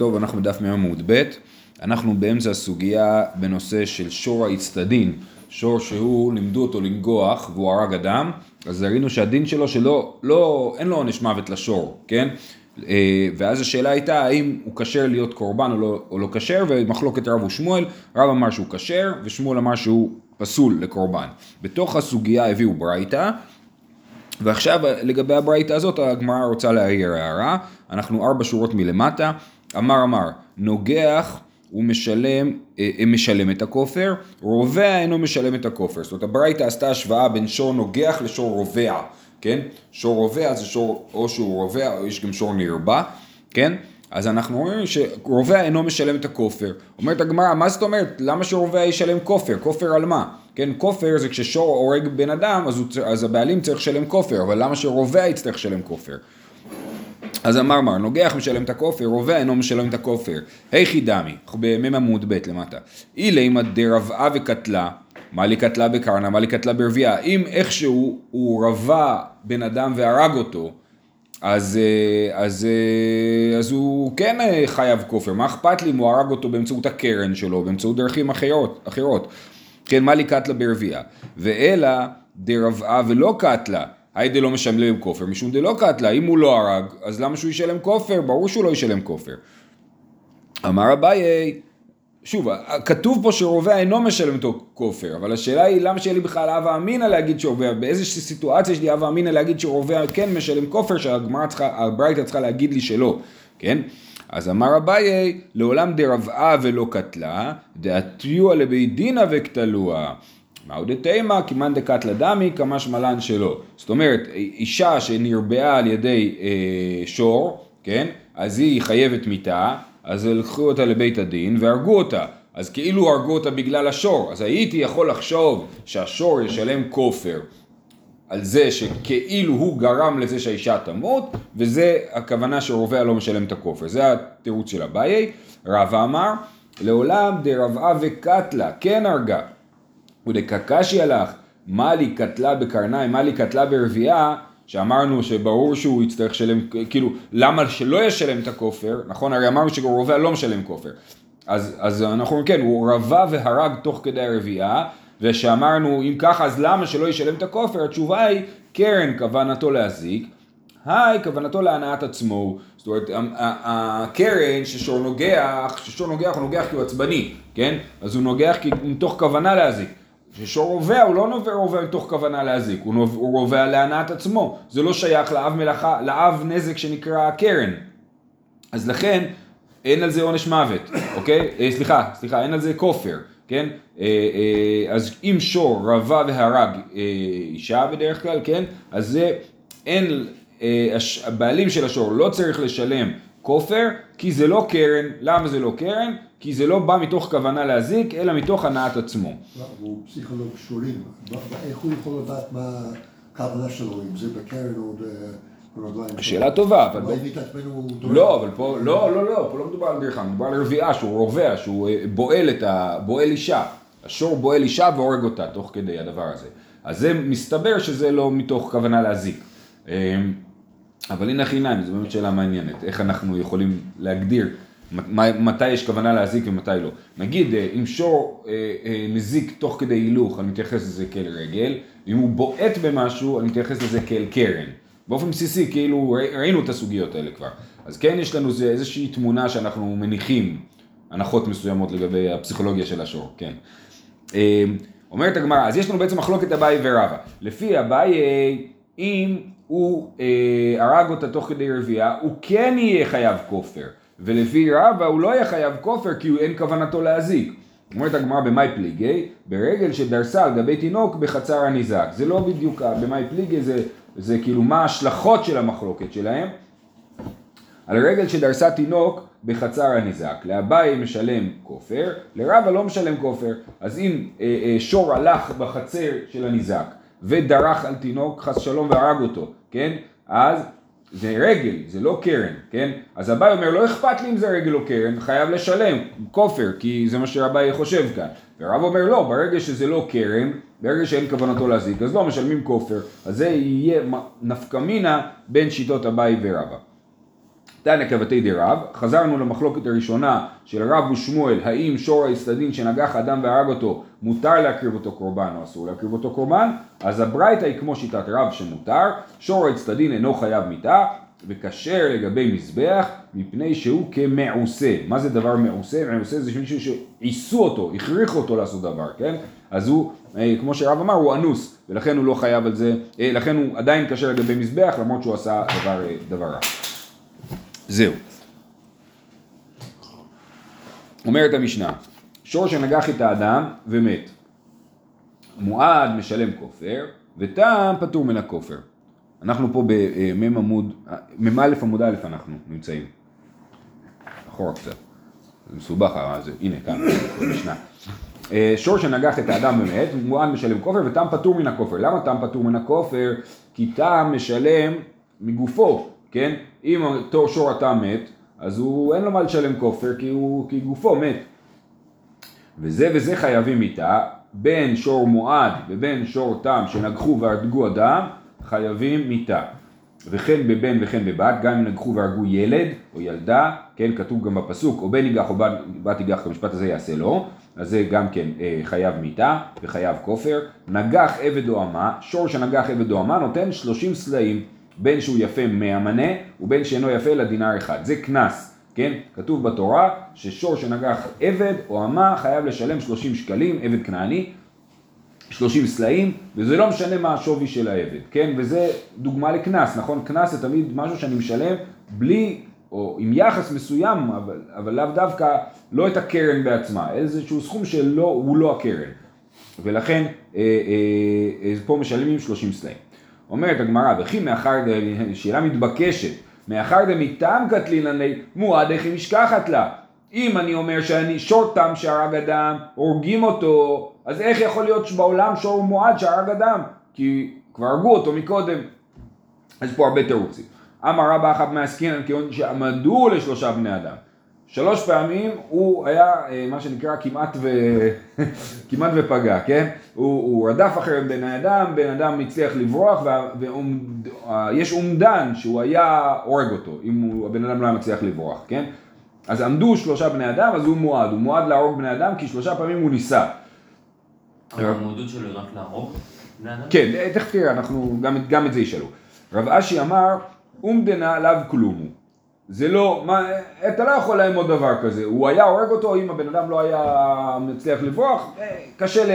טוב, אנחנו בדף מ"ם עמוד ב', אנחנו באמצע הסוגיה בנושא של שור האצטדין, שור שהוא, לימדו אותו לנגוח והוא הרג אדם, אז ראינו שהדין שלו שלא, לא, אין לו עונש מוות לשור, כן? אה, ואז השאלה הייתה האם הוא כשר להיות קורבן או לא, לא כשר, ומחלוקת רב ושמואל, רב אמר שהוא כשר ושמואל אמר שהוא פסול לקורבן. בתוך הסוגיה הביאו ברייתא, ועכשיו לגבי הברייתא הזאת הגמרא רוצה להעיר הערה, אנחנו ארבע שורות מלמטה, אמר אמר, נוגח הוא משלם, אה, אה, משלם את הכופר, רובע אינו משלם את הכופר. זאת אומרת הברייתא עשתה השוואה בין שור נוגח לשור רובע, כן? שור רובע זה שור, או שהוא רובע או יש גם שור נרבע, כן? אז אנחנו רואים שרובע אינו משלם את הכופר. אומרת הגמרא, מה זאת אומרת? למה שרובע ישלם כופר? כופר על מה? כן, כופר זה כששור הורג בן אדם, אז, הוא, אז הבעלים צריך לשלם כופר, אבל למה שרובע יצטרך לשלם כופר? אז אמר מר, נוגח משלם את הכופר, רובע אינו משלם את הכופר. היכי דמי, אנחנו במ"ם עמוד ב' למטה. אילימא דרבעה וקטלה, מה לי קטלה בקרנה, מה לי קטלה ברביעה. אם איכשהו הוא רבע בן אדם והרג אותו, אז, אה, אז, אה, אז הוא כן אה, חייב כופר, מה אכפת לי אם הוא הרג אותו באמצעות הקרן שלו, באמצעות דרכים אחרות, אחרות. כן, מה לי קטלה ברביעה. ואלא דרבעה ולא קטלה. היידה לא משלם כופר, משום דלא קטלה, אם הוא לא הרג, אז למה שהוא ישלם כופר? ברור שהוא לא ישלם כופר. אמר אביי, שוב, כתוב פה שרובע אינו משלם אותו כופר, אבל השאלה היא למה שיהיה לי בכלל הווה אמינא להגיד שרובע, באיזושהי סיטואציה יש לי הווה אמינא להגיד שרובע כן משלם כופר, שהגמרא צריכה, הברייתא צריכה להגיד לי שלא, כן? אז אמר אביי, לעולם דרבעה ולא קטלה, דעתיוע לבית דינא וקטלוה. מהו דתימה, כמאן דקתלה דמי, כמה שמלן שלא. זאת אומרת, אישה שנרבעה על ידי אה, שור, כן? אז היא חייבת מיתה, אז לקחו אותה לבית הדין והרגו אותה. אז כאילו הרגו אותה בגלל השור. אז הייתי יכול לחשוב שהשור ישלם כופר על זה שכאילו הוא גרם לזה שהאישה תמות, וזה הכוונה שרובע לא משלם את הכופר. זה התירוץ של אביי. רב אמר, לעולם דרבעה וקטלה, כן הרגה. ודקקשי הלך, מה לי קטלה בקרניים, מה לי קטלה ברביעה, שאמרנו שברור שהוא יצטרך לשלם, כאילו, למה שלא ישלם את הכופר, נכון? הרי אמרנו שרובע לא משלם כופר. אז, אז אנחנו, כן, הוא רבע והרג תוך כדי הרביעה, ושאמרנו, אם ככה, אז למה שלא ישלם את הכופר? התשובה היא, קרן כוונתו להזיק, היי, כוונתו להנאת עצמו. זאת אומרת, הקרן ששור נוגח, ששור נוגח הוא נוגח כי הוא עצבני, כן? אז הוא נוגח כי מתוך כוונה להזיק. כששור רובע הוא לא נובע רובע מתוך כוונה להזיק, הוא, נובע, הוא רובע להנאת עצמו, זה לא שייך לאב מלאכה, לאב נזק שנקרא קרן. אז לכן אין על זה עונש מוות, אוקיי? אה, סליחה, סליחה, אין על זה כופר, כן? אה, אה, אז אם שור רבע והרג אה, אישה בדרך כלל, כן? אז זה אין, אה, הבעלים של השור לא צריך לשלם כופר, כי זה לא קרן, למה זה לא קרן? כי זה לא בא מתוך כוונה להזיק, אלא מתוך הנעת עצמו. הוא פסיכולוג שורים, איך הוא יכול לדעת מה הכוונה שלו, אם זה בקרן או ברגליים? שאלה טובה, אבל... לא, אבל פה, לא, לא, לא, פה לא מדובר על דרכם, מדובר על רביעה, שהוא רובע, שהוא אה, בועל את ה... בועל אישה. השור בועל אישה והורג אותה תוך כדי הדבר הזה. אז זה מסתבר שזה לא מתוך כוונה להזיק. אבל הנה חינם, זו באמת שאלה מעניינת, איך אנחנו יכולים להגדיר מתי יש כוונה להזיק ומתי לא. נגיד אה, אם שור אה, אה, מזיק תוך כדי הילוך, אני מתייחס לזה כאל רגל, אם הוא בועט במשהו, אני מתייחס לזה כאל קרן. באופן בסיסי, כאילו ראינו את הסוגיות האלה כבר. אז כן יש לנו איזושהי תמונה שאנחנו מניחים הנחות מסוימות לגבי הפסיכולוגיה של השור, כן. אומרת הגמרא, אז יש לנו בעצם מחלוקת אביי ורבא. לפי אביי, אם הוא הרג אותה תוך כדי רבייה, הוא כן יהיה חייב כופר. ולפי רבא הוא לא יהיה חייב כופר כי אין כוונתו להזיק. אומרת הגמרא במאי פליגי, ברגל שדרסה על גבי תינוק בחצר הניזק. זה לא בדיוק, במאי פליגי זה, זה כאילו מה ההשלכות של המחלוקת שלהם. על רגל שדרסה תינוק בחצר הניזק. לאביי משלם כופר, לרבא לא משלם כופר. אז אם אה, אה, שור הלך בחצר של הניזק ודרך על תינוק חס שלום והרג אותו, כן? אז זה רגל, זה לא קרן, כן? אז אביי אומר, לא אכפת לי אם זה רגל או קרן, חייב לשלם, כופר, כי זה מה שאביי חושב כאן. ורב אומר, לא, ברגע שזה לא קרן, ברגע שאין כוונתו להזיק, אז לא משלמים כופר, אז זה יהיה נפקא מינה בין שיטות אביי ורבא. תנא כבתי דרב, חזרנו למחלוקת הראשונה של רב ושמואל, האם שור האצטדין שנגח אדם והרג אותו, מותר להקריב אותו קורבן או אסור להקריב אותו קורבן? אז הברייתא היא כמו שיטת רב שמותר, שור האצטדין אינו חייב מיתה, וכשר לגבי מזבח, מפני שהוא כמעושה. מה זה דבר מעושה? מעושה זה מישהו שעיסו אותו, הכריחו אותו לעשות דבר, כן? אז הוא, אה, כמו שרב אמר, הוא אנוס, ולכן הוא לא חייב על זה, אה, לכן הוא עדיין כשר לגבי מזבח, למרות שהוא עשה דבר, אה, דבר רע. זהו. אומרת המשנה, שור שנגח את האדם ומת, מועד משלם כופר, ותם פטור מן הכופר. אנחנו פה במ"ם עמוד, מ"א עמוד א' אנחנו נמצאים. אחורה קצת. זה מסובך, זה, הנה כאן, במשנה. אה, שור שנגח את האדם ומת, מועד משלם כופר ותם פטור מן הכופר. למה תם פטור מן הכופר? כי תם משלם מגופו, כן? אם אותו שור התם מת, אז הוא אין לו מה לשלם כופר כי, הוא, כי גופו מת. וזה וזה חייבים איתה, בין שור מועד ובין שור תם שנגחו והרגו אדם, חייבים מיתה. וכן בבן וכן בבת, גם אם נגחו והרגו ילד או ילדה, כן, כתוב גם בפסוק, או בן ייגח או בת ייגח, המשפט הזה יעשה לו, אז זה גם כן אה, חייב מיתה וחייב כופר. נגח עבד או אמה, שור שנגח עבד או אמה נותן שלושים סלעים, בין שהוא יפה מאה מנה ובין שאינו יפה אלא דינר אחד. זה קנס, כן? כתוב בתורה ששור שנגח עבד או אמה חייב לשלם שלושים שקלים, עבד כנעני, 30 סלעים, וזה לא משנה מה השווי של העבד, כן? וזה דוגמה לקנס, נכון? קנס זה תמיד משהו שאני משלם בלי, או עם יחס מסוים, אבל, אבל לאו דווקא לא את הקרן בעצמה, איזשהו סכום שהוא לא הקרן. ולכן אה, אה, אה, פה משלמים 30 סלעים. אומרת הגמרא, וכי מאחר, שאלה מתבקשת, מאחר דמיתם קטלינני מועד איך היא משכחת לה. אם אני אומר שאני שור תם שהרג אדם, הורגים אותו, אז איך יכול להיות שבעולם שור מועד שהרג אדם? כי כבר הרגו אותו מקודם. אז פה הרבה תירוצים. אמר רבא אחת מעסקינן כיוון שעמדו לשלושה בני אדם. שלוש פעמים הוא היה אה, מה שנקרא כמעט, ו... כמעט ופגע, כן? הוא, הוא רדף אחרי בן אדם, בן אדם הצליח לברוח ויש אומדן שהוא היה הורג אותו אם הוא, הבן אדם לא היה מצליח לברוח, כן? אז עמדו שלושה בני אדם, אז הוא מועד, הוא מועד להרוג בני אדם כי שלושה פעמים הוא ניסה. אבל המועדות שלו היא רק להרוג? כן, תכף תראה, אנחנו גם, גם את זה ישאלו. רב אשי אמר, אומדנה לאו כלומו. זה לא, מה, אתה לא יכול לאמוד דבר כזה, הוא היה הורג אותו אם הבן אדם לא היה מצליח לברוח, אה, קשה, ל,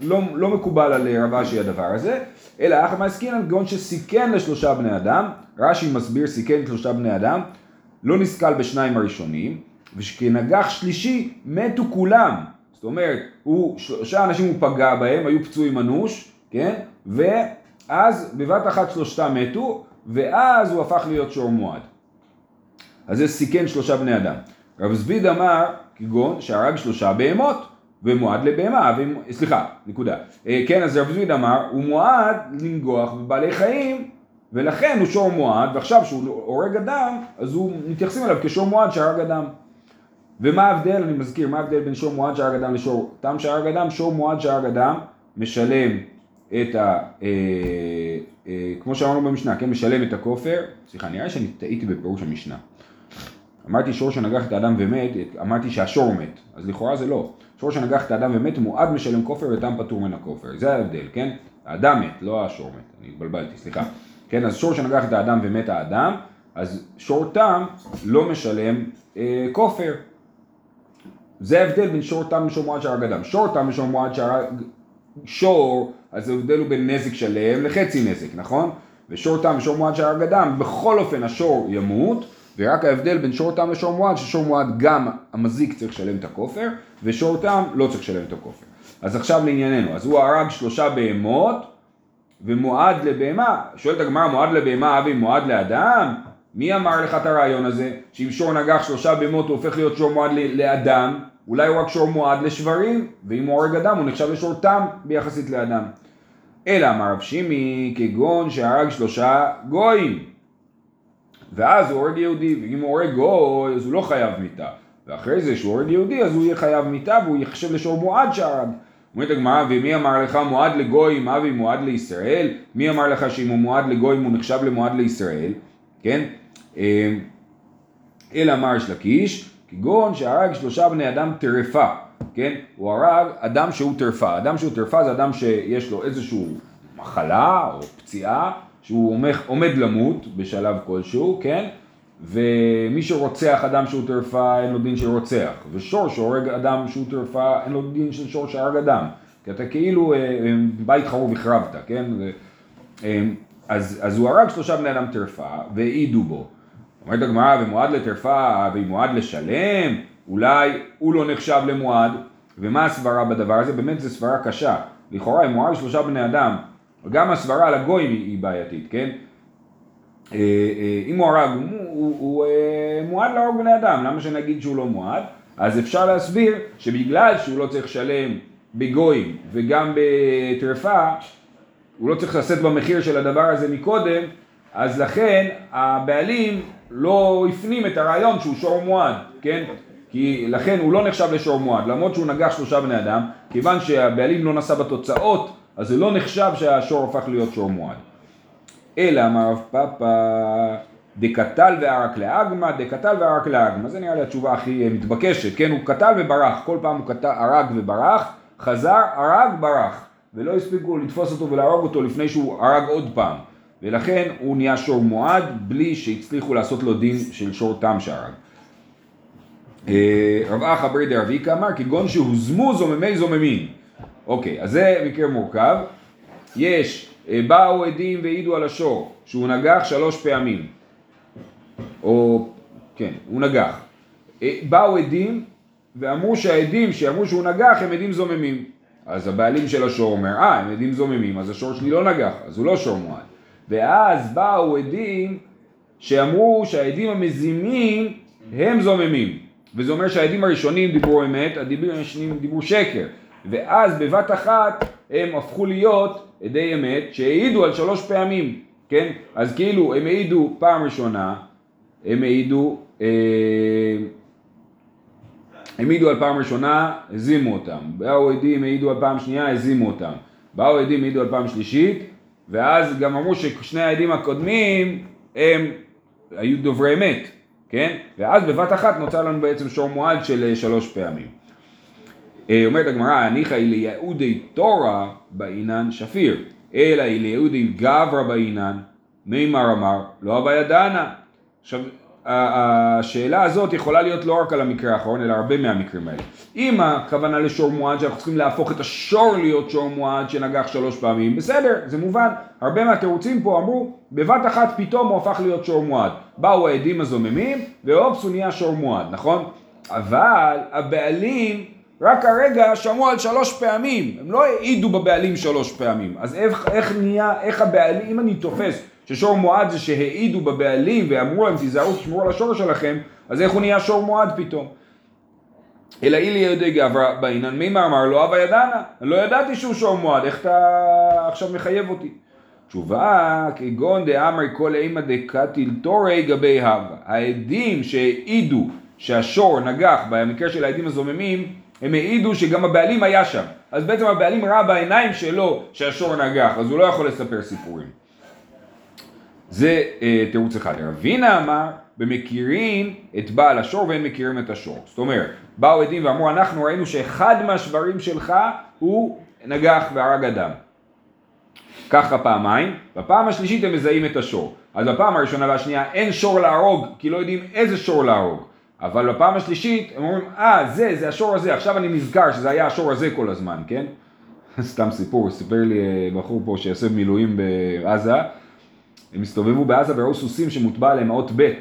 לא, לא מקובל על רב אשי הדבר הזה, אלא אחת מהסכינן גאון שסיכן לשלושה בני אדם, רש"י מסביר סיכן לשלושה בני אדם, לא נסכל בשניים הראשונים, ושכנגח שלישי מתו כולם. זאת אומרת, הוא, שלושה אנשים הוא פגע בהם, היו פצועים אנוש, כן? ואז בבת אחת שלושתם מתו, ואז הוא הפך להיות שור מועד. אז זה סיכן שלושה בני אדם. רב זביד אמר, כגון, שהרג שלושה בהמות, ומועד לבהמה, ו... סליחה, נקודה. אה, כן, אז רב זביד אמר, הוא מועד לנגוח בבעלי חיים, ולכן הוא שור מועד, ועכשיו שהוא הורג אדם, אז הוא מתייחסים אליו כשור מועד שהרג אדם. ומה ההבדל, אני מזכיר, מה ההבדל בין שור מועד שהרג אדם לשור תם שהרג אדם? שור מועד שהרג אדם משלם את ה... אה, אה, כמו שאמרנו במשנה, כן, משלם את הכופר, סליחה, נראה שאני טעיתי בפירוש המשנה. אמרתי שור שנגח את האדם ומת, אמרתי שהשור מת, אז לכאורה זה לא. שור שנגח את האדם ומת מועד משלם כופר ותם פטור מן הכופר, זה ההבדל, כן? האדם מת, לא השור מת, אני התבלבלתי, סליחה. כן, אז שור שנגח את האדם ומת האדם, אז שור תם לא משלם אה, כופר. זה ההבדל בין שור תם לשור מועד שהרג אדם. שור תם לשור מועד שהרג שור, אז ההבדל הוא בין נזק שלם לחצי נזק, נכון? ושור תם ושור מועד שהרג אדם, בכל אופן השור ימות, ורק ההבדל בין שור תם לשור מועד, ששור מועד גם המזיק צריך לשלם את הכופר, ושור תם לא צריך לשלם את הכופר. אז עכשיו לענייננו, אז הוא הרג שלושה בהמות, ומועד לבהמה, שואלת הגמרא, מועד לבהמה אבי מועד לאדם? מי אמר לך את הרעיון הזה, שאם שור נגח שלושה בהמות הוא הופך להיות שור מועד לאדם, אולי הוא רק שור מועד לשברים, ואם הוא הורג אדם הוא נחשב לשור תם ביחסית לאדם. אלא אמר רב שימי, כגון שהרג שלושה גויים. ואז הוא הורג יהודי, ואם הוא הורג גוי אז הוא לא חייב מיתה. ואחרי זה שהוא הורג יהודי אז הוא יהיה חייב מיתה והוא יחשב לשור מועד שהרג. אומרת הגמרא, ומי אמר לך מועד לגויים, אבי מועד לישראל? מי אמר לך שאם הוא מועד לגויים הוא נחשב למועד לישראל? כן? אמ, אלא מרש לקיש, כגון שהרג שלושה בני אדם טרפה, כן? הוא הרג אדם שהוא טרפה. אדם שהוא טרפה זה אדם שיש לו איזושהי מחלה או פציעה, שהוא עומד, למות בשלב כלשהו, כן? ומי שרוצח אדם שהוא טרפה אין לו דין של רוצח, ושור שהורג אדם שהוא טרפה אין לו דין של שור שהרג אדם, כי אתה כאילו אה, אה, בית חרוב החרבת, כן? אה, אז, אז הוא הרג שלושה בני אדם טרפה והעידו בו. אומרת הגמרא, ומועד לטרפה ומועד לשלם, אולי הוא לא נחשב למועד, ומה הסברה בדבר הזה? באמת זו סברה קשה. לכאורה אם הוא הרג שלושה בני אדם, גם הסברה על הגויים היא בעייתית, כן? אה, אה, אם הוא הרג, הוא, הוא, הוא אה, מועד להרוג בני אדם, למה שנגיד שהוא לא מועד? אז אפשר להסביר שבגלל שהוא לא צריך לשלם בגויים וגם בטרפה, הוא לא צריך לשאת במחיר של הדבר הזה מקודם, אז לכן הבעלים לא הפנים את הרעיון שהוא שור מועד, כן? כי לכן הוא לא נחשב לשור מועד, למרות שהוא נגח שלושה בני אדם, כיוון שהבעלים לא נשא בתוצאות, אז זה לא נחשב שהשור הפך להיות שור מועד. אלא אמר רב פאפא דקטל וערק לאגמא, דקטל וערק לאגמא, זה נראה לי התשובה הכי מתבקשת, כן, הוא קטל וברח, כל פעם הוא קטל, הרג וברח, חזר, הרג, ברח, ולא הספיקו לתפוס אותו ולהרוג אותו לפני שהוא הרג עוד פעם, ולכן הוא נהיה שור מועד בלי שהצליחו לעשות לו דין של שור תם שהרג. אה, רב אחא ברי דרביקה אמר כגון שהוזמו זוממי זוממים. אוקיי, אז זה מקרה מורכב. יש אה, באו עדים והעידו על השור שהוא נגח שלוש פעמים. או כן הוא נגח. אה, באו עדים ואמרו שהעדים שאמרו שהוא נגח הם עדים זוממים. אז הבעלים של השור אומר אה הם עדים זוממים אז השור שלי לא נגח אז הוא לא שור מועד. ואז באו עדים שאמרו שהעדים המזימים הם זוממים. וזה אומר שהעדים הראשונים דיברו אמת, העדים השניים דיברו שקר ואז בבת אחת הם הפכו להיות עדי אמת שהעידו על שלוש פעמים, כן? אז כאילו הם העידו פעם ראשונה, הם העידו, אה, הם העידו על פעם ראשונה, הזימו אותם, באו עדים העידו על פעם שנייה, הזימו אותם, באו עדים העידו על פעם שלישית, ואז גם אמרו ששני העדים הקודמים הם היו דוברי אמת, כן? ואז בבת אחת נוצר לנו בעצם שור מועד של אה, שלוש פעמים. אה, אומרת הגמרא, הניחא ליהודי תורה באינן שפיר, אלא ליהודי גברא באינן, מימר אמר, לא אבא ידענה. עכשיו, השאלה הזאת יכולה להיות לא רק על המקרה האחרון, אלא הרבה מהמקרים האלה. אם הכוונה לשור מועד, שאנחנו צריכים להפוך את השור להיות שור מועד שנגח שלוש פעמים, בסדר, זה מובן. הרבה מהתירוצים פה אמרו, בבת אחת פתאום הוא הפך להיות שור מועד. באו העדים הזוממים, ואופס הוא נהיה שור מועד, נכון? אבל הבעלים רק הרגע שמעו על שלוש פעמים, הם לא העידו בבעלים שלוש פעמים. אז איך, איך נהיה, איך הבעלים, אם אני תופס ששור מועד זה שהעידו בבעלים ואמרו להם תיזהרו תשמרו על השור שלכם, אז איך הוא נהיה שור מועד פתאום? אלא אילי יהודי גברא בעינן מימה אמר לו אבא ידענה, לא ידעתי שהוא שור מועד, איך אתה עכשיו מחייב אותי? תשובה כגון דאמרי כל אימא דקתיל תורי גבי הווה. העדים שהעידו שהשור נגח במקרה של העדים הזוממים הם העידו שגם הבעלים היה שם. אז בעצם הבעלים ראה בעיניים שלו שהשור נגח, אז הוא לא יכול לספר סיפורים. זה אה, תירוץ אחד. רבינה אמר, במכירים את בעל השור והם מכירים את השור. זאת אומרת, באו עדים ואמרו, אנחנו ראינו שאחד מהשברים שלך הוא נגח והרג אדם. ככה פעמיים, בפעם השלישית הם מזהים את השור. אז בפעם הראשונה והשנייה אין שור להרוג, כי לא יודעים איזה שור להרוג. אבל בפעם השלישית הם אומרים, אה, זה, זה השור הזה, עכשיו אני נזכר שזה היה השור הזה כל הזמן, כן? סתם סיפור, סיפר לי אה, בחור פה שיעשה מילואים בעזה, הם הסתובבו בעזה וראו סוסים שמוטבע עליהם האות ב',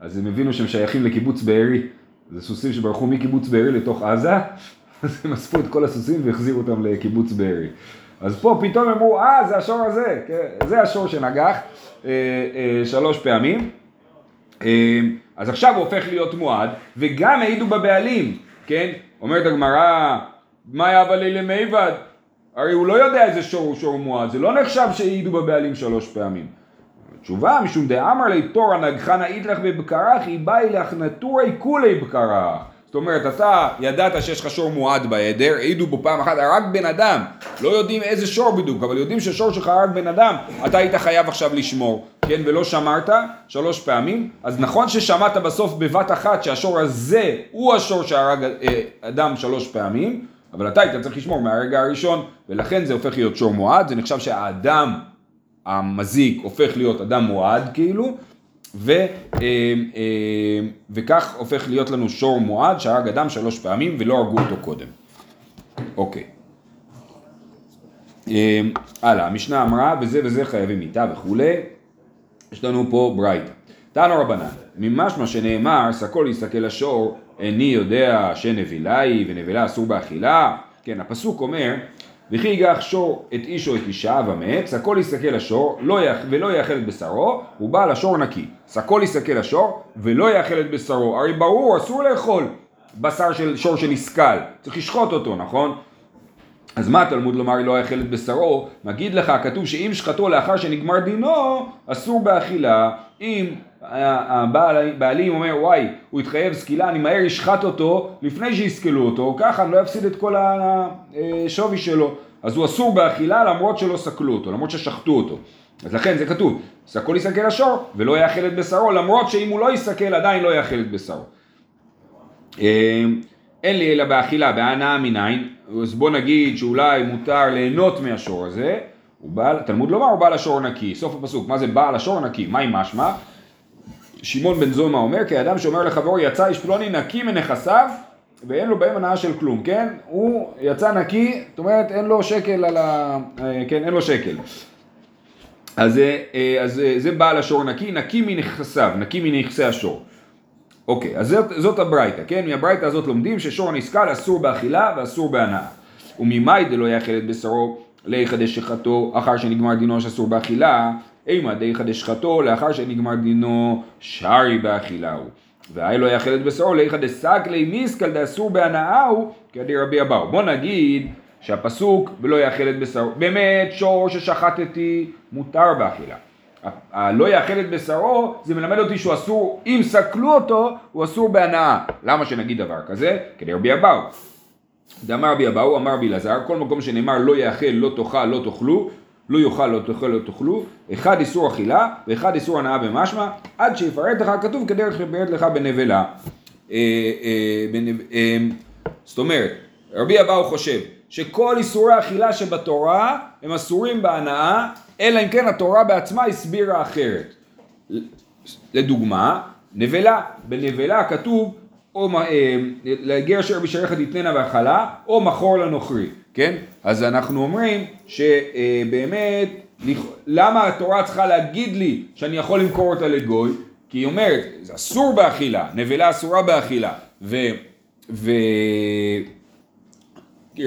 אז הם הבינו שהם שייכים לקיבוץ בארי, זה סוסים שברחו מקיבוץ בארי לתוך עזה, אז הם אספו את כל הסוסים והחזירו אותם לקיבוץ בארי. אז פה פתאום אמרו, אה, זה השור הזה, כן? זה השור שנגח אה, אה, שלוש פעמים. אה, אז עכשיו הוא הופך להיות מועד, וגם העידו בבעלים, כן? אומרת הגמרא, מה יאבא לי למיבד? הרי הוא לא יודע איזה שור הוא שור מועד, זה לא נחשב שהעידו בבעלים שלוש פעמים. תשובה, משום דאמר לי תורא נגחנה איתלך בבקרח, היא באי לך נטורי כולי בקרח. זאת אומרת, אתה ידעת שיש לך שור מועד בעדר, העידו בו פעם אחת, הרג בן אדם, לא יודעים איזה שור בדיוק, אבל יודעים ששור שלך הרג בן אדם, אתה היית חייב עכשיו לשמור, כן, ולא שמרת שלוש פעמים, אז נכון ששמעת בסוף בבת אחת שהשור הזה הוא השור שהרג אה, אדם שלוש פעמים, אבל אתה היית צריך לשמור מהרגע הראשון, ולכן זה הופך להיות שור מועד, זה נחשב שהאדם המזיק הופך להיות אדם מועד כאילו, ו, אה, אה, וכך הופך להיות לנו שור מועד שהרג אדם שלוש פעמים ולא הרגו אותו קודם. אוקיי. אה, הלאה, המשנה אמרה וזה וזה חייבים מיתה וכולי. יש לנו פה ברייתא. תנו רבנן, ממשמע שנאמר, סקול ייסקל השור, איני יודע שנבלה היא ונבלה אסור באכילה. כן, הפסוק אומר, וכי יגח שור את איש או את אישה ומת, סקול ייסקל השור לא יח... ולא יאכל את בשרו, ובעל השור נקי. סקול ייסקל השור ולא יאכל את בשרו. הרי ברור, אסור לאכול בשר של שור שנסכל, צריך לשחוט אותו, נכון? אז מה התלמוד לומר לא יאכל את בשרו? מגיד לך, כתוב שאם שחטו לאחר שנגמר דינו, אסור באכילה. אם הבעלים אומר וואי, הוא התחייב סקילה, אני מהר אשחט אותו לפני שיסקלו אותו, ככה אני לא אפסיד את כל השווי שלו. אז הוא אסור באכילה למרות שלא סקלו אותו, למרות ששחטו אותו. אז לכן זה כתוב, סקול יסקל השור ולא יאכל את בשרו, למרות שאם הוא לא יסקל עדיין לא יאכל את בשרו. אין לי אלא באכילה, בהנאה מניין, אז בוא נגיד שאולי מותר ליהנות מהשור הזה, הוא בא, תלמוד לומר הוא בעל השור נקי, סוף הפסוק, מה זה בעל השור נקי, מה עם משמע? שמעון בן זומא אומר, כי אדם שאומר לחברו יצא איש פלוני נקי מנכסיו ואין לו בהם הנאה של כלום, כן? הוא יצא נקי, זאת אומרת אין לו שקל על ה... כן, אין לו שקל. אז, אז זה בעל השור נקי, נקי מנכסיו, נקי מנכסי השור. אוקיי, אז זאת, זאת הברייתא, כן? מהברייתא הזאת לומדים ששור נסכל אסור באכילה ואסור בהנאה. וממאי דלא יאכל את בשרו ליחדש שחטו אחר שנגמר דינו שאסור באכילה, אימה דיחדש שחטו לאחר שנגמר דינו שרי באכילה הוא. והי לא יאכל את בשרו ליחדש סקלי מיסקל דאסור בהנאה הוא כדי רבי אבאו. בוא נגיד שהפסוק ולא יאכל את בשרו, באמת שור ששחטתי מותר באכילה. הלא יאכל את בשרו, זה מלמד אותי שהוא אסור, אם סקלו אותו, הוא אסור בהנאה. למה שנגיד דבר כזה? כדי רבי אבאו. דאמר רבי אבאו, אמר רבי אלעזר, כל מקום שנאמר לא יאכל, לא תאכל, לא תאכלו, לא יאכל, לא תאכל, לא תאכלו, אחד איסור אכילה ואחד איסור הנאה במשמע, עד שיפרט לך כתוב כדרך שיפרט לך בנבלה. אה, אה, זאת אומרת, רבי אבאו חושב שכל איסורי האכילה שבתורה הם אסורים בהנאה, אלא אם כן התורה בעצמה הסבירה אחרת. לדוגמה, נבלה, בנבלה כתוב או לגר אשר בשעריך תתננה והכלה, או מכור לנוכרי, כן? אז אנחנו אומרים שבאמת, למה התורה צריכה להגיד לי שאני יכול למכור אותה לגוי? כי היא אומרת, זה אסור באכילה, נבלה אסורה באכילה, ו... ו...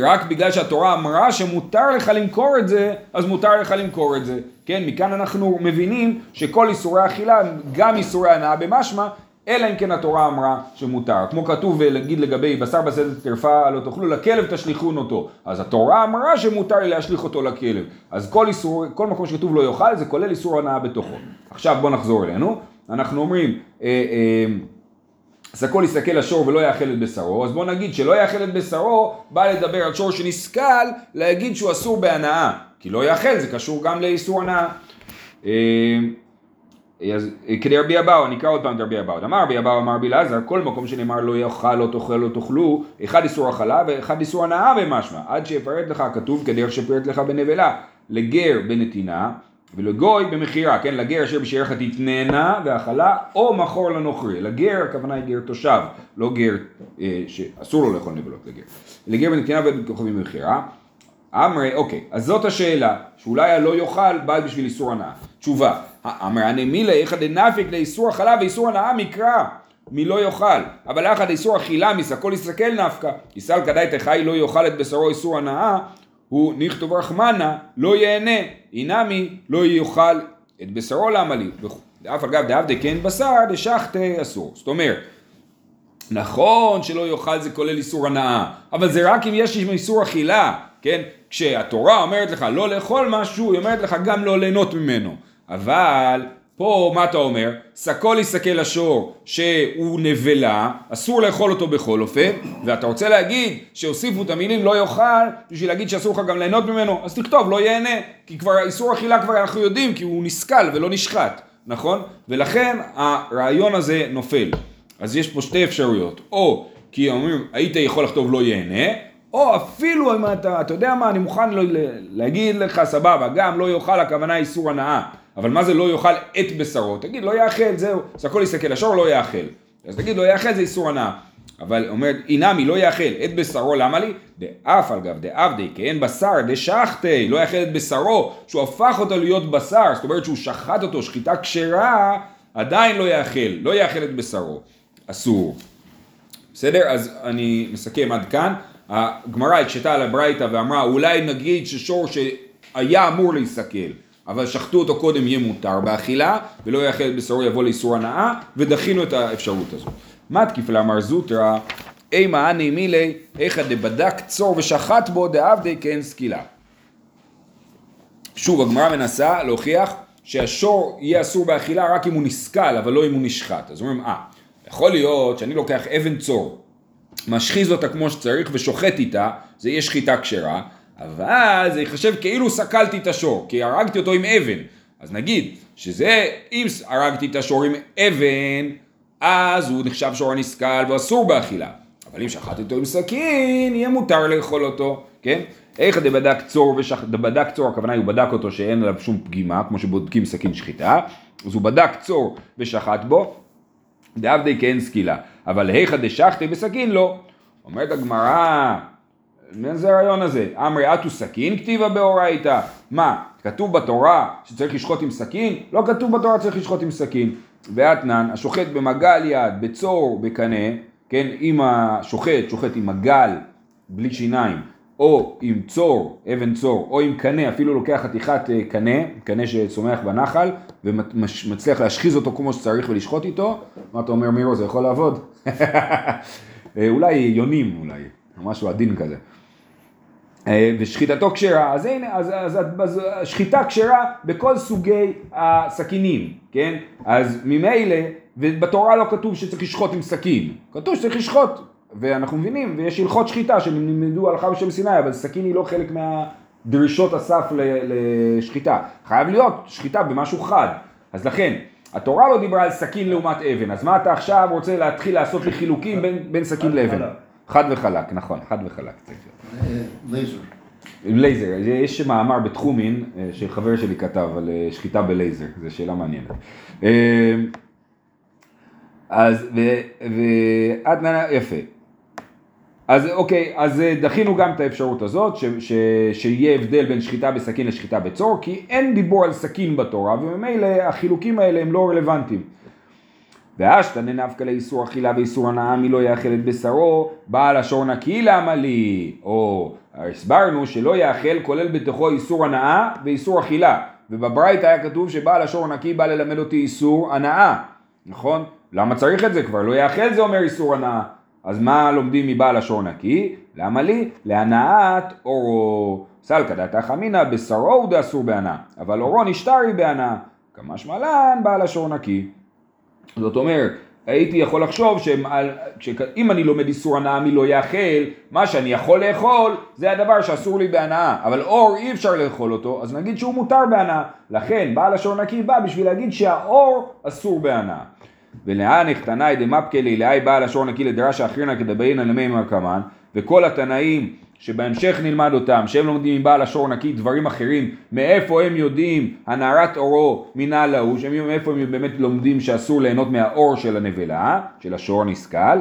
רק בגלל שהתורה אמרה שמותר לך למכור את זה, אז מותר לך למכור את זה. כן, מכאן אנחנו מבינים שכל איסורי אכילה, גם איסורי הנאה במשמע, אלא אם כן התורה אמרה שמותר. כמו כתוב להגיד לגבי בשר בסדת טרפה לא תאכלו, לכלב תשליכון אותו. אז התורה אמרה שמותר לי להשליך אותו לכלב. אז כל איסור, כל מקום שכתוב לא יאכל זה כולל איסור הנאה בתוכו. עכשיו בוא נחזור אלינו. אנחנו אומרים, אה, אה, סקול יסתכל לשור ולא יאכל את בשרו, אז בוא נגיד שלא יאכל את בשרו, בא לדבר על שור שנסכל, להגיד שהוא אסור בהנאה. כי לא יאכל, זה קשור גם לאיסור הנאה. אה, אז כדי רבי אבאו, אני אקרא עוד פעם את רבי אבאו. אמר רבי אבאו אמר רבי אלעזר, כל מקום שנאמר לא יאכל, לא תאכל, לא תאכלו, אחד איסור הכלה ואחד איסור הנאה במשמע, עד שיפרט לך כתוב כדרך שפרט לך בנבלה, לגר בנתינה ולגוי במכירה, כן, לגר אשר בשעריך תתננה והאכלה או מכור לנוכרי, לגר הכוונה היא גר תושב, לא גר אה, שאסור לו לאכול נבלות לגר, לגר בנתינה וכוכבים במכירה, אמרי, אוקיי, אז זאת השאלה, שאולי הלא יאכל בא בשביל איסור הנאה. תשובה, אמר הנמילה איכא דנפיק לאיסור אכלה ואיסור הנאה מקרא מלא יאכל, אבל יחד איסור אכילה מסקול יסתכל נפקא, יסל כדאי תחי לא יאכל את בשרו איסור הנאה, הוא נכתוב רחמנה לא ייהנה, אינמי לא יאכל את בשרו למה לי, אף אגב דעבדי כן בשר דשחטי אסור, זאת אומרת נכון שלא יאכל זה כולל איסור הנאה, אבל זה רק אם יש איסור אכילה, כן? כשהתורה אומרת לך לא לאכול משהו, היא אומרת לך גם לא ליהנות ממנו. אבל פה מה אתה אומר? סקול יסקל השור שהוא נבלה, אסור לאכול אותו בכל אופן, ואתה רוצה להגיד שהוסיפו את המילים לא יאכל, בשביל להגיד שאסור לך גם ליהנות ממנו, אז תכתוב לא ייהנה, כי כבר איסור אכילה כבר אנחנו יודעים, כי הוא נסכל ולא נשחט, נכון? ולכן הרעיון הזה נופל. אז יש פה שתי אפשרויות, או כי אומרים היית יכול לכתוב לא ייהנה, או אפילו אם אתה, אתה יודע מה, אני מוכן להגיד לך סבבה, גם לא יאכל הכוונה איסור הנאה. אבל מה זה לא יאכל את בשרו? תגיד לא יאכל, זהו, זה הכל יסתכל לשור, לא יאכל. אז תגיד לא יאכל זה איסור הנאה. אבל אומרת, אינמי לא יאכל את בשרו, למה לי? דאף על גב דאבדי, כי אין בשר, דשחטי, לא יאכל את בשרו, שהוא הפך אותו להיות בשר, זאת אומרת שהוא שחט אותו, שחיטה כשרה, עדיין לא יאכל, לא יאכל את בשרו. אסור. בסדר? אז אני מסכם עד כאן. הגמרא הקשתה על הברייתא ואמרה, אולי נגיד ששור שהיה אמור להיסכל. אבל שחטו אותו קודם יהיה מותר באכילה, ולא יאכל בשרו יבוא לאיסור הנאה, ודחינו את האפשרות הזו. מתקיף לאמר זוטרא, אימה אני מילי, איכא דבדק צור ושחט בו דעבדי כן סקילה. שוב, הגמרא מנסה להוכיח שהשור יהיה אסור באכילה רק אם הוא נסכל, אבל לא אם הוא נשחט. אז אומרים, אה, יכול להיות שאני לוקח אבן צור, משחיז אותה כמו שצריך ושוחט איתה, זה יהיה שחיטה כשרה, אבל זה ייחשב כאילו סקלתי את השור, כי הרגתי אותו עם אבן. אז נגיד שזה, אם הרגתי את השור עם אבן, אז הוא נחשב שור הנסכל ואסור באכילה. אבל אם שחטתי אותו עם סכין, יהיה מותר לאכול אותו, כן? איך דבדק צור ושחט, דבדק צור, הכוונה היא הוא בדק אותו שאין עליו שום פגימה, כמו שבודקים סכין שחיטה, אז הוא בדק צור ושחט בו, דעבדי כן סקילה, אבל היכא דשחטי בסכין לא. אומרת הגמרא, מה זה הרעיון הזה? אמרי אטו סכין כתיבה באורייתא. מה, כתוב בתורה שצריך לשחוט עם סכין? לא כתוב בתורה שצריך לשחוט עם סכין. ואתנן, השוחט במגל יד, בצור, בקנה, כן, אם השוחט שוחט עם מגל בלי שיניים, או עם צור, אבן צור, או עם קנה, אפילו לוקח חתיכת אה, קנה, קנה שצומח בנחל, ומצליח להשחיז אותו כמו שצריך ולשחוט איתו, מה אתה אומר מירו, זה יכול לעבוד? אה, אולי יונים אולי, משהו עדין כזה. אה, ושחיטתו כשרה, אז הנה, אז, אז, אז, אז שחיטה כשרה בכל סוגי הסכינים, כן? אז ממילא, ובתורה לא כתוב שצריך לשחוט עם סכין, כתוב שצריך לשחוט, ואנחנו מבינים, ויש הלכות שחיטה שנלמדו הלכה בשם סיני, אבל סכין היא לא חלק מהדרישות הסף לשחיטה, חייב להיות שחיטה במשהו חד, אז לכן, התורה לא דיברה על סכין לעומת אבן, אז מה אתה עכשיו רוצה להתחיל לעשות לי חילוקים בין, בין סכין לאבן? חד וחלק, נכון, חד וחלק. לייזר. לייזר, יש מאמר בתחומין אה, שחבר שלי כתב על אה, שחיטה בלייזר, זו שאלה מעניינת. אה, אז, ועד יפה. אז אוקיי, אז דחינו גם את האפשרות הזאת, ש, ש, שיהיה הבדל בין שחיטה בסכין לשחיטה בצור, כי אין דיבור על סכין בתורה, וממילא החילוקים האלה הם לא רלוונטיים. ואשתא נפקא לאיסור אכילה ואיסור הנאה מי לא יאכל את בשרו, בעל השור נקי למה לי? או הסברנו שלא יאכל כולל בתוכו איסור הנאה ואיסור אכילה. ובברייתא היה כתוב שבעל השור נקי בא ללמד אותי איסור הנאה, נכון? למה צריך את זה כבר? לא יאכל זה אומר איסור הנאה. אז מה לומדים מבעל השור נקי? למה לי? להנאת אורו. סלקא דתא אמינא בשרו הוא דאסור בהנאה, אבל אורו נשתרי בהנאה. כמשמע לן בעל השור נקי. זאת אומרת, הייתי יכול לחשוב שאם אני לומד איסור הנאה מי לא יאכל, מה שאני יכול לאכול זה הדבר שאסור לי בהנאה, אבל אור אי אפשר לאכול אותו, אז נגיד שהוא מותר בהנאה. לכן בעל השור נקי בא בשביל להגיד שהאור אסור בהנאה. ולאן החתנאי דמפקלי לאי בעל השור נקי לדרשה אחרינה כדבעינא למי מרקמן, וכל התנאים שבהמשך נלמד אותם, שהם לומדים מבעל השור נקי דברים אחרים, מאיפה הם יודעים הנערת אורו מנה להוא, מאיפה הם באמת לומדים שאסור ליהנות מהאור של הנבלה, של השור נסכל,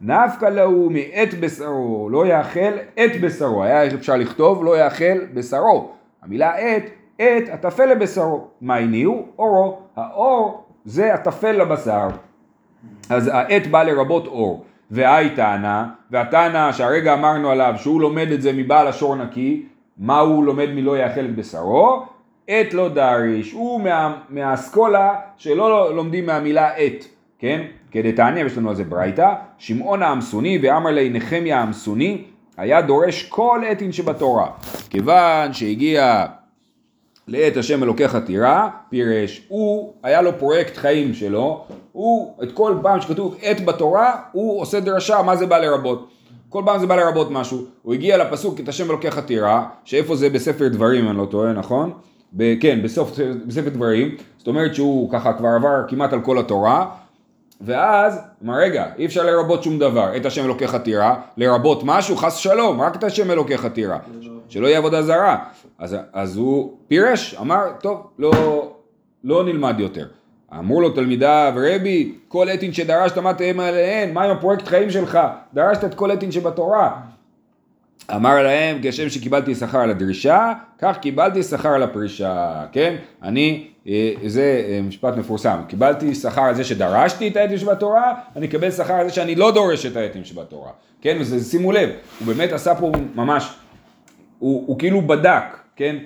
נפקא להוא מאת בשרו, לא יאכל את בשרו, היה אפשר לכתוב לא יאכל בשרו, המילה את, את הטפל לבשרו, מה הניעו? אורו, האור זה הטפל לבשר, אז העת בא לרבות אור. והי טענה, והטענה שהרגע אמרנו עליו שהוא לומד את זה מבעל השור נקי, מה הוא לומד מלא יאכל את בשרו? עת לא דריש, הוא מה, מהאסכולה שלא לומדים מהמילה עת, כן? כדי תענה, יש לנו על זה ברייתא, שמעון העמסוני ואמר לי נחמיה העמסוני היה דורש כל עתין שבתורה. כיוון שהגיע לעת השם אלוקיך תירא, פירש, הוא, היה לו פרויקט חיים שלו, הוא, את כל פעם שכתוב עת בתורה, הוא עושה דרשה, מה זה בא לרבות. כל פעם זה בא לרבות משהו. הוא הגיע לפסוק את השם אלוקיך תירא, שאיפה זה בספר דברים, אני לא טועה, נכון? ב- כן, בסוף, בספר דברים, זאת אומרת שהוא ככה כבר עבר כמעט על כל התורה, ואז, מה רגע, אי אפשר לרבות שום דבר, את השם אלוקיך תירא, לרבות משהו, חס שלום, רק את השם אלוקיך תירא, שלא יהיה עבודה זרה. אז, אז הוא פירש, אמר, טוב, לא, לא נלמד יותר. אמרו לו תלמידיו, רבי, כל עתין שדרשת מה תאם עליהן, מה עם הפרויקט חיים שלך? דרשת את כל עתין שבתורה. אמר להם, כשם שקיבלתי שכר על הדרישה, כך קיבלתי שכר על הפרישה, כן? אני, זה אה, משפט מפורסם, קיבלתי שכר על זה שדרשתי את העתים שבתורה, אני אקבל שכר על זה שאני לא דורש את העתים שבתורה, כן? וזה, שימו לב, הוא באמת עשה פה ממש, הוא, הוא כאילו בדק, כן?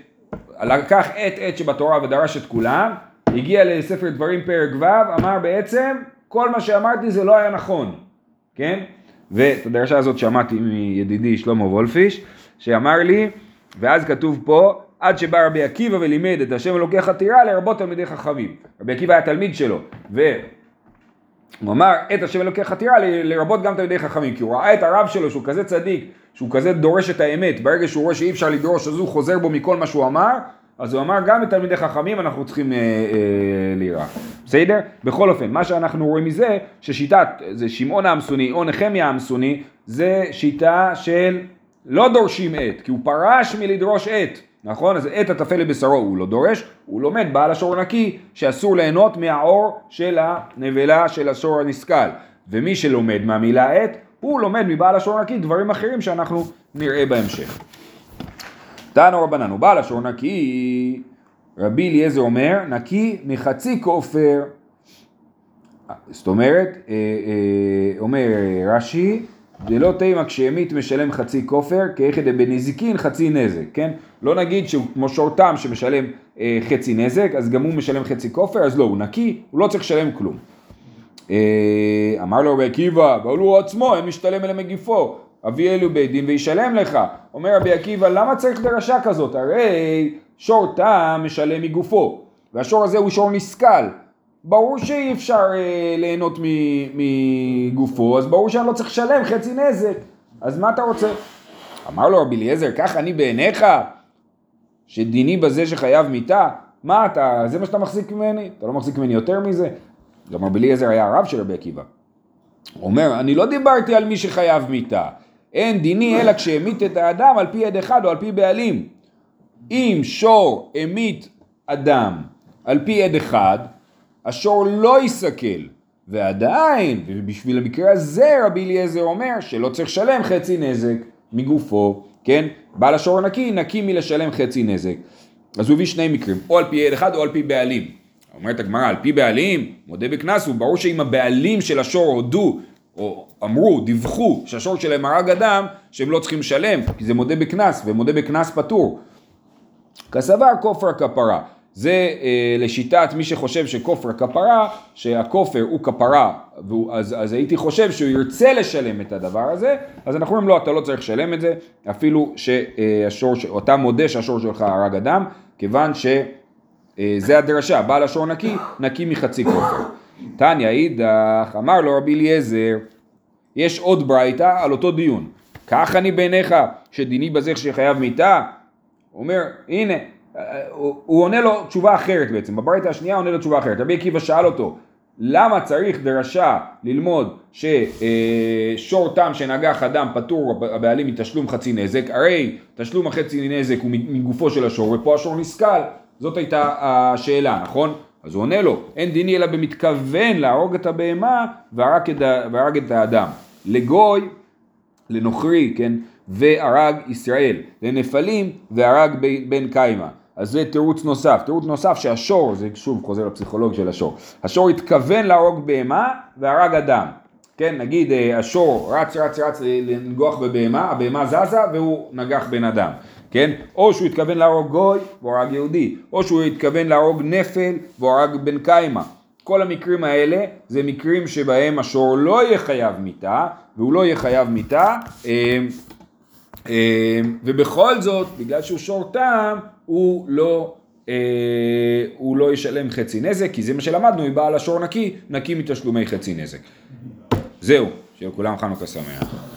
לקח עת עת שבתורה ודרש את כולם, הגיע לספר דברים פרק ו', אמר בעצם, כל מה שאמרתי זה לא היה נכון, כן? ואת הדרשה הזאת שמעתי מידידי שלמה וולפיש, שאמר לי, ואז כתוב פה, עד שבא רבי עקיבא ולימד את השם אלוקי חתירה לרבות תלמידי חכמים. רבי עקיבא היה תלמיד שלו, והוא אמר את השם אלוקי חתירה לרבות גם תלמידי חכמים, כי הוא ראה את הרב שלו שהוא כזה צדיק, שהוא כזה דורש את האמת, ברגע שהוא רואה שאי אפשר לדרוש אז הוא חוזר בו מכל מה שהוא אמר, אז הוא אמר גם את תלמידי חכמים אנחנו צריכים אה, אה, ליראה. בסדר? בכל אופן, מה שאנחנו רואים מזה, ששיטת, זה שמעון העמסוני או נחמיה העמסוני, זה שיטה של לא דורשים עת, כי הוא פרש מלדרוש עת, נכון? אז עת הטפל לבשרו הוא לא דורש, הוא לומד בעל השור נקי, שאסור ליהנות מהעור של הנבלה של השור הנסכל. ומי שלומד מהמילה עת, הוא לומד מבעל השור נקי דברים אחרים שאנחנו נראה בהמשך. תנו רבנן, הוא בעל השור נקי, רבי אליעזר אומר, נקי מחצי כופר. זאת אומרת, אה, אה, אומר רש"י, דלא תימא כשהמית משלם חצי כופר, כאיכא דבנזיקין חצי נזק, כן? לא נגיד שהוא כמו שורתם שמשלם אה, חצי נזק, אז גם הוא משלם חצי כופר, אז לא, הוא נקי, הוא לא צריך לשלם כלום. אה, אמר לו רבי עקיבא, אבל הוא עצמו, אין משתלם אלא מגיפו, אביא אלו בית דין וישלם לך. אומר רבי עקיבא, למה צריך דרשה כזאת? הרי שור תם משלם מגופו, והשור הזה הוא שור נסכל. ברור שאי אפשר אה, ליהנות מגופו, אז ברור שאני לא צריך לשלם חצי נזק. אז מה אתה רוצה? אמר לו רבי אליעזר, כך אני בעיניך, שדיני בזה שחייב מיתה? מה אתה, זה מה שאתה מחזיק ממני? אתה לא מחזיק ממני יותר מזה? גם רבי אליעזר היה הרב של רבי עקיבא. הוא אומר, אני לא דיברתי על מי שחייב מיתה. אין דיני אלא כשהמית את האדם על פי עד אחד או על פי בעלים. אם שור המית אדם על פי עד אחד, השור לא ייסכל. ועדיין, ובשביל המקרה הזה רבי אליעזר אומר שלא צריך לשלם חצי נזק מגופו, כן? בעל השור נקי, נקי מלשלם חצי נזק. אז הוא הביא שני מקרים, או על פי עד אחד או על פי בעלים. אומרת הגמרא, על פי בעלים, מודה בקנס, הוא ברור שאם הבעלים של השור הודו, או אמרו, דיווחו, שהשור שלהם הרג אדם, שהם לא צריכים לשלם, כי זה מודה בקנס, ומודה בקנס פטור. כסבר כופר כפרה. זה אה, לשיטת מי שחושב שכופר כפרה, שהכופר הוא כפרה, והוא, אז, אז הייתי חושב שהוא ירצה לשלם את הדבר הזה, אז אנחנו אומרים לו, אתה לא צריך לשלם את זה, אפילו שהשור, אתה מודה שהשור שלך הרג אדם, כיוון שזה הדרשה, בעל השור נקי, נקי מחצי כופר. תניא אידך, אמר לו רבי אליעזר, יש עוד ברייתא על אותו דיון. כך אני בעיניך שדיני בזה שחייב מיתה? הוא אומר, הנה, הוא, הוא עונה לו תשובה אחרת בעצם, בברייתא השנייה עונה לו תשובה אחרת. רבי עקיבא שאל אותו, למה צריך דרשה ללמוד ששור תם שנגח אדם פטור הבעלים מתשלום חצי נזק? הרי תשלום החצי נזק הוא מגופו של השור, ופה השור נסכל. זאת הייתה השאלה, נכון? אז הוא עונה לו, אין דיני אלא במתכוון להרוג את הבהמה והרג את, והרג את האדם. לגוי, לנוכרי, כן, והרג ישראל. לנפלים והרג בן קיימא. אז זה תירוץ נוסף. תירוץ נוסף שהשור, זה שוב חוזר לפסיכולוג של השור, השור התכוון להרוג בהמה והרג אדם. כן, נגיד השור רץ רץ רץ לנגוח בבהמה, הבהמה זזה והוא נגח בן אדם. כן? או שהוא התכוון להרוג גוי והוא הרג יהודי, או שהוא התכוון להרוג נפל והוא הרג בן קיימא. כל המקרים האלה זה מקרים שבהם השור לא יהיה חייב מיתה, והוא לא יהיה חייב מיתה, ובכל זאת, בגלל שהוא שור תם, הוא לא אה, הוא לא ישלם חצי נזק, כי זה מה שלמדנו, באה לשור נקי, נקי מתשלומי חצי נזק. זהו, שיהיה לכולם חנוכה שמח.